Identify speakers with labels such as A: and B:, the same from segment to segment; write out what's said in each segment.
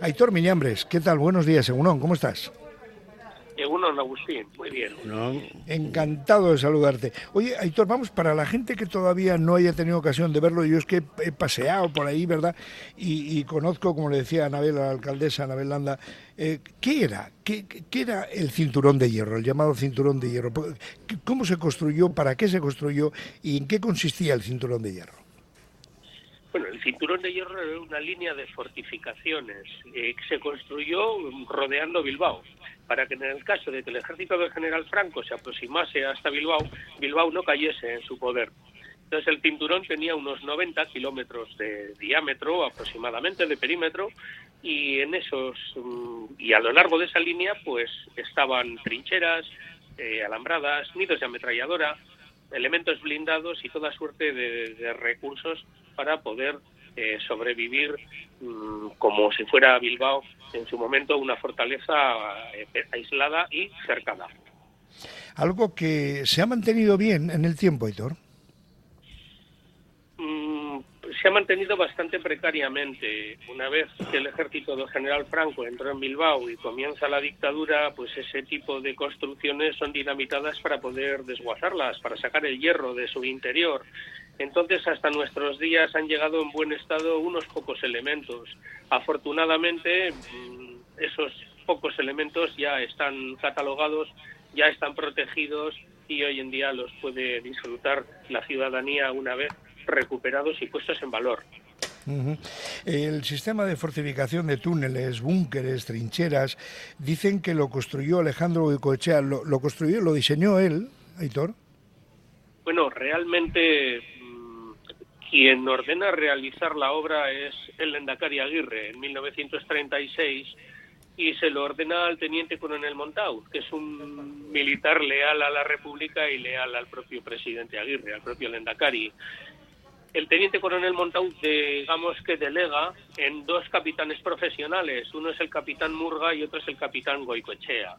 A: Aitor Miñambres, ¿qué tal? Buenos días, Egunon, ¿cómo estás?
B: Egunon, Agustín, muy bien.
A: Encantado de saludarte. Oye, Aitor, vamos, para la gente que todavía no haya tenido ocasión de verlo, yo es que he paseado por ahí, ¿verdad? Y, conozco, como le decía Anabel, la alcaldesa Anabel Landa, eh, ¿qué era? ¿Qué, ¿Qué era el cinturón de hierro, el llamado cinturón de hierro? ¿Cómo se construyó? ¿Para qué se construyó? ¿Y en qué consistía el cinturón de hierro?
B: Bueno, el cinturón de hierro era una línea de fortificaciones eh, que se construyó rodeando Bilbao, para que en el caso de que el ejército del general Franco se aproximase hasta Bilbao, Bilbao no cayese en su poder. Entonces el cinturón tenía unos 90 kilómetros de diámetro aproximadamente, de perímetro, y en esos mm, y a lo largo de esa línea pues estaban trincheras, eh, alambradas, nidos de ametralladora, elementos blindados y toda suerte de recursos para poder eh, sobrevivir mm, como si fuera Bilbao en su momento una fortaleza eh, aislada y cercana.
A: Algo que se ha mantenido bien en el tiempo, Hitor.
B: Mm, se ha mantenido bastante precariamente. Una vez que el ejército del general Franco entró en Bilbao y comienza la dictadura, pues ese tipo de construcciones son dinamitadas para poder desguazarlas, para sacar el hierro de su interior. Entonces, hasta nuestros días han llegado en buen estado unos pocos elementos. Afortunadamente, mm, esos pocos elementos ya están catalogados, ya están protegidos y hoy en día los puede disfrutar la ciudadanía una vez recuperados y puestos en valor.
A: El sistema de fortificación de túneles, búnkeres, trincheras, dicen que lo construyó Alejandro Goicoechea. ¿Lo, ¿Lo construyó, lo diseñó él, Aitor?
B: Bueno, realmente quien ordena realizar la obra es el Endacari Aguirre en 1936 y se lo ordena al teniente coronel Montaud, que es un militar leal a la República y leal al propio presidente Aguirre, al propio Lendakari. El teniente coronel Montaud, digamos que delega en dos capitanes profesionales, uno es el capitán Murga y otro es el capitán Goicoechea.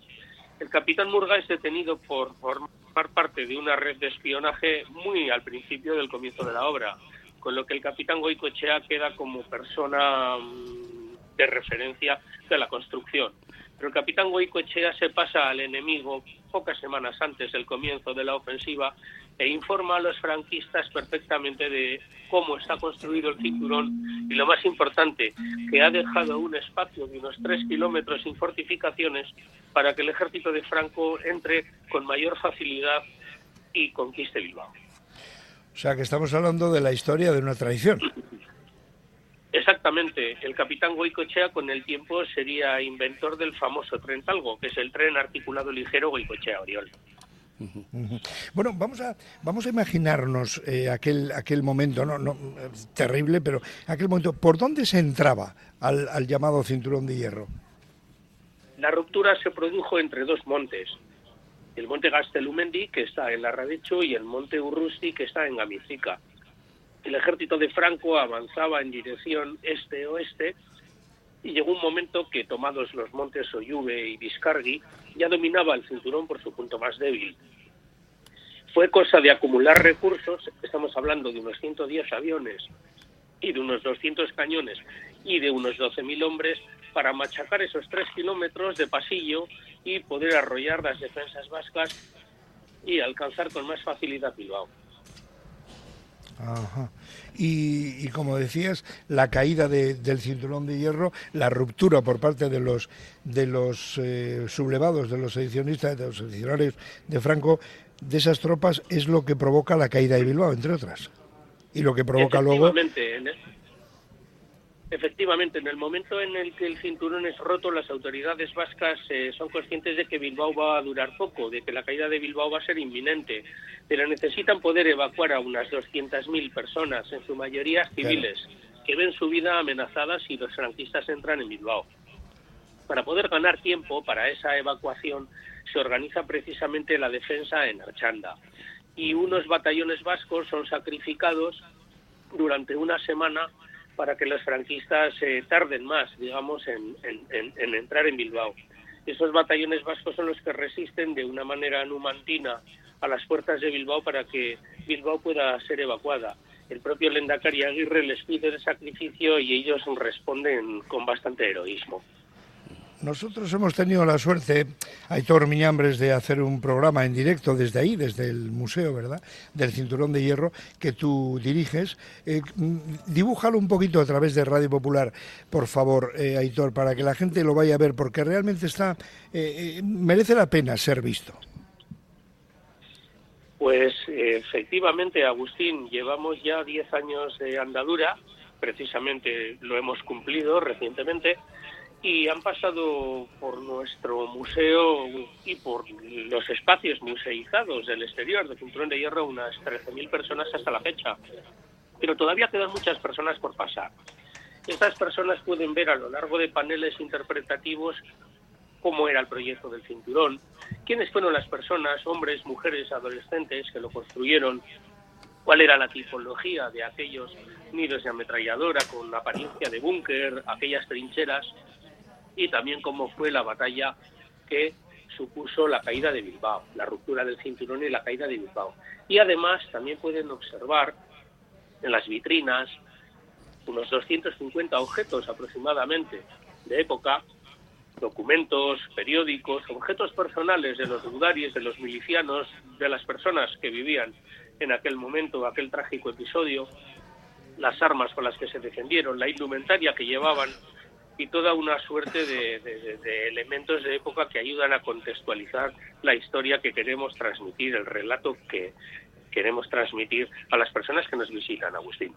B: El capitán Murga es detenido por formar parte de una red de espionaje muy al principio del comienzo de la obra con lo que el capitán Goicoechea queda como persona mm, de referencia de la construcción. Pero el capitán Goicoechea se pasa al enemigo pocas semanas antes del comienzo de la ofensiva e informa a los franquistas perfectamente de cómo está construido el cinturón y lo más importante, que ha dejado un espacio de unos tres kilómetros sin fortificaciones para que el ejército de Franco entre con mayor facilidad y conquiste Bilbao.
A: O sea que estamos hablando de la historia de una tradición.
B: Exactamente. El capitán Goicochea con el tiempo sería inventor del famoso tren Talgo, que es el tren articulado ligero Goicochea-Oriol.
A: Bueno, vamos a vamos a imaginarnos eh, aquel aquel momento, no, no terrible, pero aquel momento. ¿Por dónde se entraba al, al llamado cinturón de hierro?
B: La ruptura se produjo entre dos montes, el monte Gastelumendi, que está en Larradecho, y el monte Urrusti, que está en Gamizica. El ejército de Franco avanzaba en dirección este-oeste y llegó un momento que, tomados los montes Oyube y Vizcargi, ya dominaba el cinturón por su punto más débil. Fue cosa de acumular recursos, estamos hablando de unos 110 aviones y de unos 200 cañones y de unos 12.000 hombres para machacar esos tres kilómetros de pasillo y poder arrollar las defensas vascas y alcanzar con más facilidad Bilbao.
A: Ajá. Y, como decías, la caída del cinturón de hierro, la ruptura por parte de los de los eh, sublevados, de los edicionistas, de los edicionarios de Franco, de esas tropas, es lo que provoca la caída de Bilbao, entre otras. Y lo que provoca luego
B: Efectivamente, en el momento en el que el cinturón es roto, las autoridades vascas eh, son conscientes de que Bilbao va a durar poco, de que la caída de Bilbao va a ser inminente, pero necesitan poder evacuar a unas 200.000 personas, en su mayoría civiles, que ven su vida amenazada si los franquistas entran en Bilbao. Para poder ganar tiempo para esa evacuación, se organiza precisamente la defensa en Archanda. Y unos batallones vascos son sacrificados durante una semana para que los franquistas eh, tarden más, digamos, en, entrar en Bilbao. Esos batallones vascos son los que resisten de una manera numantina a las puertas de Bilbao para que Bilbao pueda ser evacuada. el propio Lendakari Aguirre les pide el sacrificio y ellos responden con bastante heroísmo.
A: Nosotros hemos tenido la suerte, Aitor Miñambres, de hacer un programa en directo desde ahí, desde el museo, ¿verdad? Del Cinturón de Hierro que tú diriges. Eh, mm, dibújalo un poquito a través de Radio Popular, por favor, eh, Aitor, para que la gente lo vaya a ver, porque realmente está eh, eh, merece la pena ser visto.
B: Pues efectivamente, Agustín, llevamos ya 10 años de andadura, precisamente lo hemos cumplido recientemente y han pasado por nuestro museo y por los espacios museizados del exterior de Cinturón de Hierro unas 13.000 personas hasta la fecha. Pero todavía quedan muchas personas por pasar. Estas personas pueden ver a lo largo de paneles interpretativos cómo era el proyecto del cinturón, quiénes fueron las personas, hombres, mujeres, adolescentes que lo construyeron, cuál era la tipología de aquellos nidos de ametralladora con apariencia de búnker, aquellas trincheras, y también cómo fue la batalla que supuso la caída de Bilbao, la ruptura del cinturón y la caída de Bilbao. Y además también pueden observar en las vitrinas unos 250 objetos aproximadamente de época, documentos, periódicos, objetos personales de los dudaries, de los milicianos, de las personas que vivían en aquel momento, aquel trágico episodio, las armas con las que se defendieron, la indumentaria que llevaban y toda una suerte de, elementos de época que ayudan a contextualizar la historia que queremos transmitir, el relato que queremos transmitir a las personas que nos visitan, Agustín.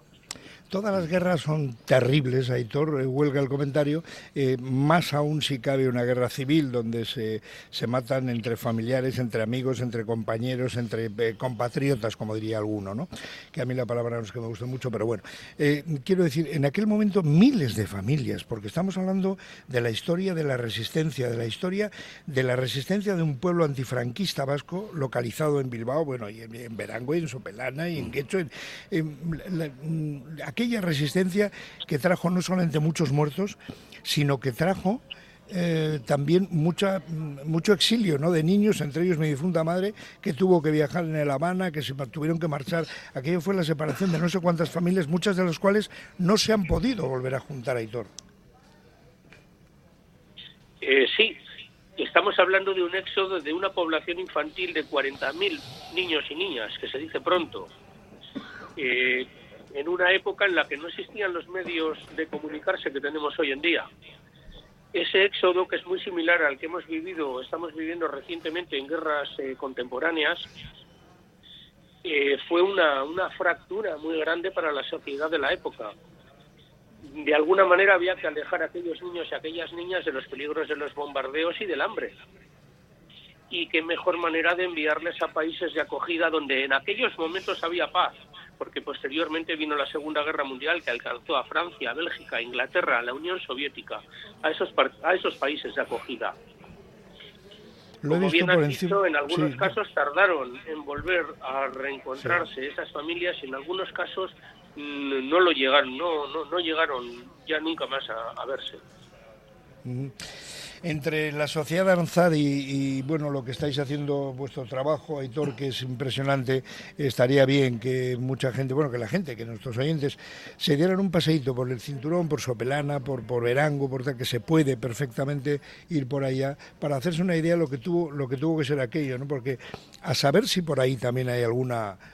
A: Todas las guerras son terribles, Aitor, eh, huelga el comentario, eh, más aún si cabe una guerra civil donde se, se matan entre familiares, entre amigos, entre compañeros, entre eh, compatriotas, como diría alguno, ¿no? Que a mí la palabra no es que me guste mucho, pero bueno. quiero decir, en aquel momento miles de familias, porque estamos hablando de la historia de la resistencia, de la historia de la resistencia de un pueblo antifranquista vasco localizado en Bilbao, bueno, y en, en Verango, en Sopelana, y en Quecho, en, aquella resistencia que trajo no solamente muchos muertos, sino que trajo eh, también mucha, mucho exilio ¿no? de niños, entre ellos mi difunta madre, que tuvo que viajar en La Habana, que se tuvieron que marchar. Aquello fue la separación de no sé cuántas familias, muchas de las cuales no se han podido volver a juntar a Hitor.
B: Eh, sí, estamos hablando de un éxodo de una población infantil de 40.000 niños y niñas, que se dice pronto. Eh, en una época en la que no existían los medios de comunicarse que tenemos hoy en día. Ese éxodo, que es muy similar al que hemos vivido, estamos viviendo recientemente en guerras eh, contemporáneas, eh, fue una, una fractura muy grande para la sociedad de la época. De alguna manera había que alejar a aquellos niños y a aquellas niñas de los peligros de los bombardeos y del hambre. Y qué mejor manera de enviarles a países de acogida donde en aquellos momentos había paz, porque posteriormente vino la Segunda Guerra Mundial que alcanzó a Francia, a Bélgica, a Inglaterra, a la Unión Soviética, a esos, a esos países de acogida. Como bien has dicho, en algunos casos tardaron en volver a reencontrarse esas familias y en algunos casos mm, no lo llegaron, no, no, no llegaron ya nunca más a, verse
A: entre la sociedad avanzada y, bueno lo que estáis haciendo vuestro trabajo, Aitor, que es impresionante, estaría bien que mucha gente, bueno, que la gente, que nuestros oyentes se dieran un paseíto por el cinturón, por Sopelana, por, por Verango, por tal, que se puede perfectamente ir por allá para hacerse una idea de lo que tuvo, lo que tuvo que ser aquello, ¿no? Porque a saber si por ahí también hay algún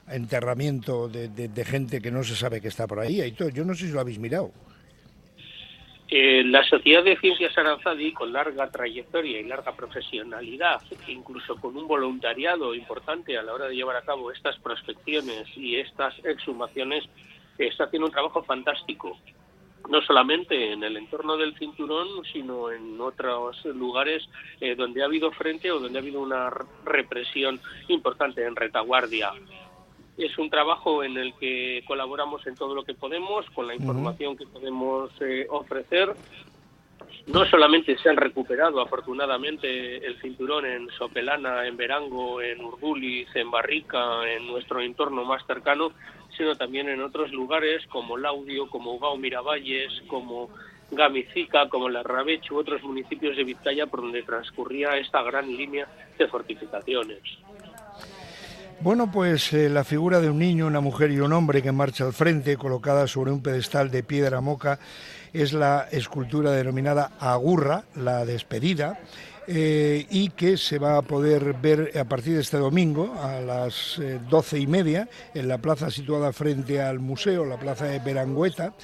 A: enterramiento de, de gente que no se sabe que está por ahí, Aitor, yo no sé si lo habéis mirado.
B: Eh, la Sociedad de Ciencias Aranzadi, con larga trayectoria y larga profesionalidad, incluso con un voluntariado importante a la hora de llevar a cabo estas prospecciones y estas exhumaciones, está haciendo un trabajo fantástico, no solamente en el entorno del cinturón, sino en otros lugares eh, donde ha habido frente o donde ha habido una represión importante en retaguardia. Es un trabajo en el que colaboramos en todo lo que podemos, con la información que podemos eh, ofrecer. No solamente se han recuperado afortunadamente el cinturón en Sopelana, en Verango, en Urduliz, en Barrica, en nuestro entorno más cercano, sino también en otros lugares como Laudio, como Ugao Miravalles, como Gamicica, como La Rabechu, otros municipios de Vizcaya por donde transcurría esta gran línea de fortificaciones.
A: Bueno, pues eh, la figura de un niño, una mujer y un hombre que marcha al frente, colocada sobre un pedestal de piedra moca, es la escultura denominada Agurra, la despedida, eh, y que se va a poder ver a partir de este domingo a las eh, doce y media en la plaza situada frente al museo, la plaza de Berangueta,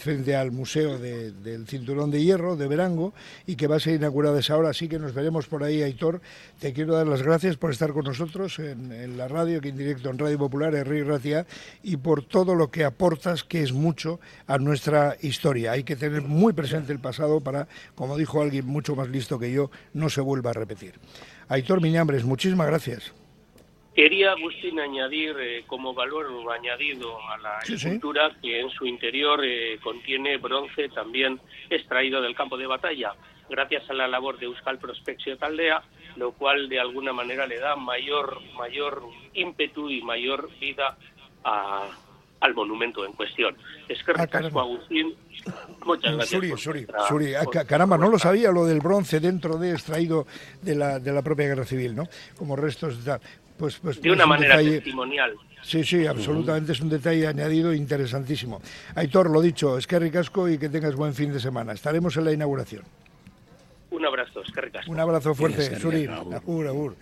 A: frente al Museo del Cinturón de Hierro de Verango y que va a ser inaugurada esa hora, así que nos veremos por ahí, Aitor. Te quiero dar las gracias por estar con nosotros en, la radio, aquí en directo en Radio Popular, en Rey Ratia, y por todo lo que aportas, que es mucho, a nuestra historia. Hay que tener muy presente el pasado para, como dijo alguien mucho más listo que yo, no se vuelva a repetir. Aitor Miñambres, muchísimas gracias.
B: Quería, Agustín, añadir eh, como valor añadido a la escultura que en su interior eh, contiene bronce también extraído del campo de batalla, gracias a la labor de Euskal Prospeccio Taldea, lo cual de alguna manera le da mayor, mayor ímpetu y mayor vida al monumento en cuestión. Es que ah, Agustín. Muchas gracias.
A: Suri, Suri, ah, caramba, no lo sabía lo del bronce dentro de extraído de la, de la propia guerra civil, ¿no? Como restos de tal. Pues, pues,
B: de una manera testimonial.
A: Sí, sí, absolutamente es un detalle añadido interesantísimo. Aitor, lo dicho, es que ricasco y que tengas buen fin de semana. Estaremos en la inauguración.
B: Un abrazo, es que
A: Un abrazo fuerte, Suri. Agur, agur.